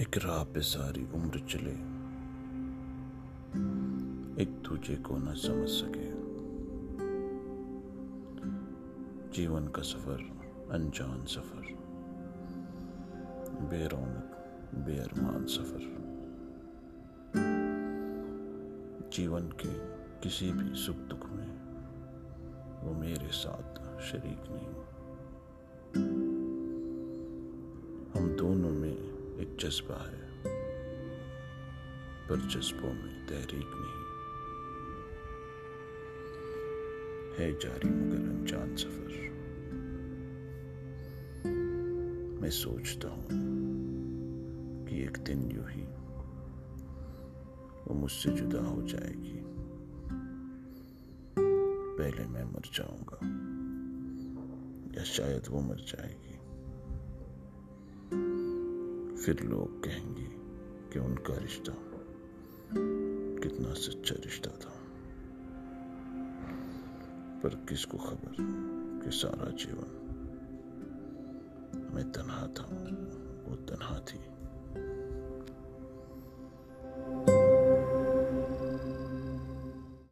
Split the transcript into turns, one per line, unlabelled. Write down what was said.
ایک راہ پہ ساری عمر چلے، ایک دوجے کو نہ سمجھ سکے۔ جیون کا سفر، انجان سفر۔ بے رونق، بے ارمان سفر۔ جیون کے کسی بھی سکھ دکھ میں وہ میرے ساتھ شریک نہیں۔ ہم دونوں میں ایک جذبہ ہے، پر جذبوں میں تحریک نہیں۔ ہے جاری مگر انجان سفر۔ میں سوچتا ہوں کہ ایک دن یوں ہی وہ مجھ سے جدا ہو جائے گی۔ پہلے میں مر جاؤں گا، یا شاید وہ مر جائے گی۔ پھر لوگ کہیں گے کہ ان کا رشتہ کتنا سچا رشتہ تھا۔ پر کس کو خبر کہ سارا جیون میں تنہا تھا؟ وہ تنہا تھی۔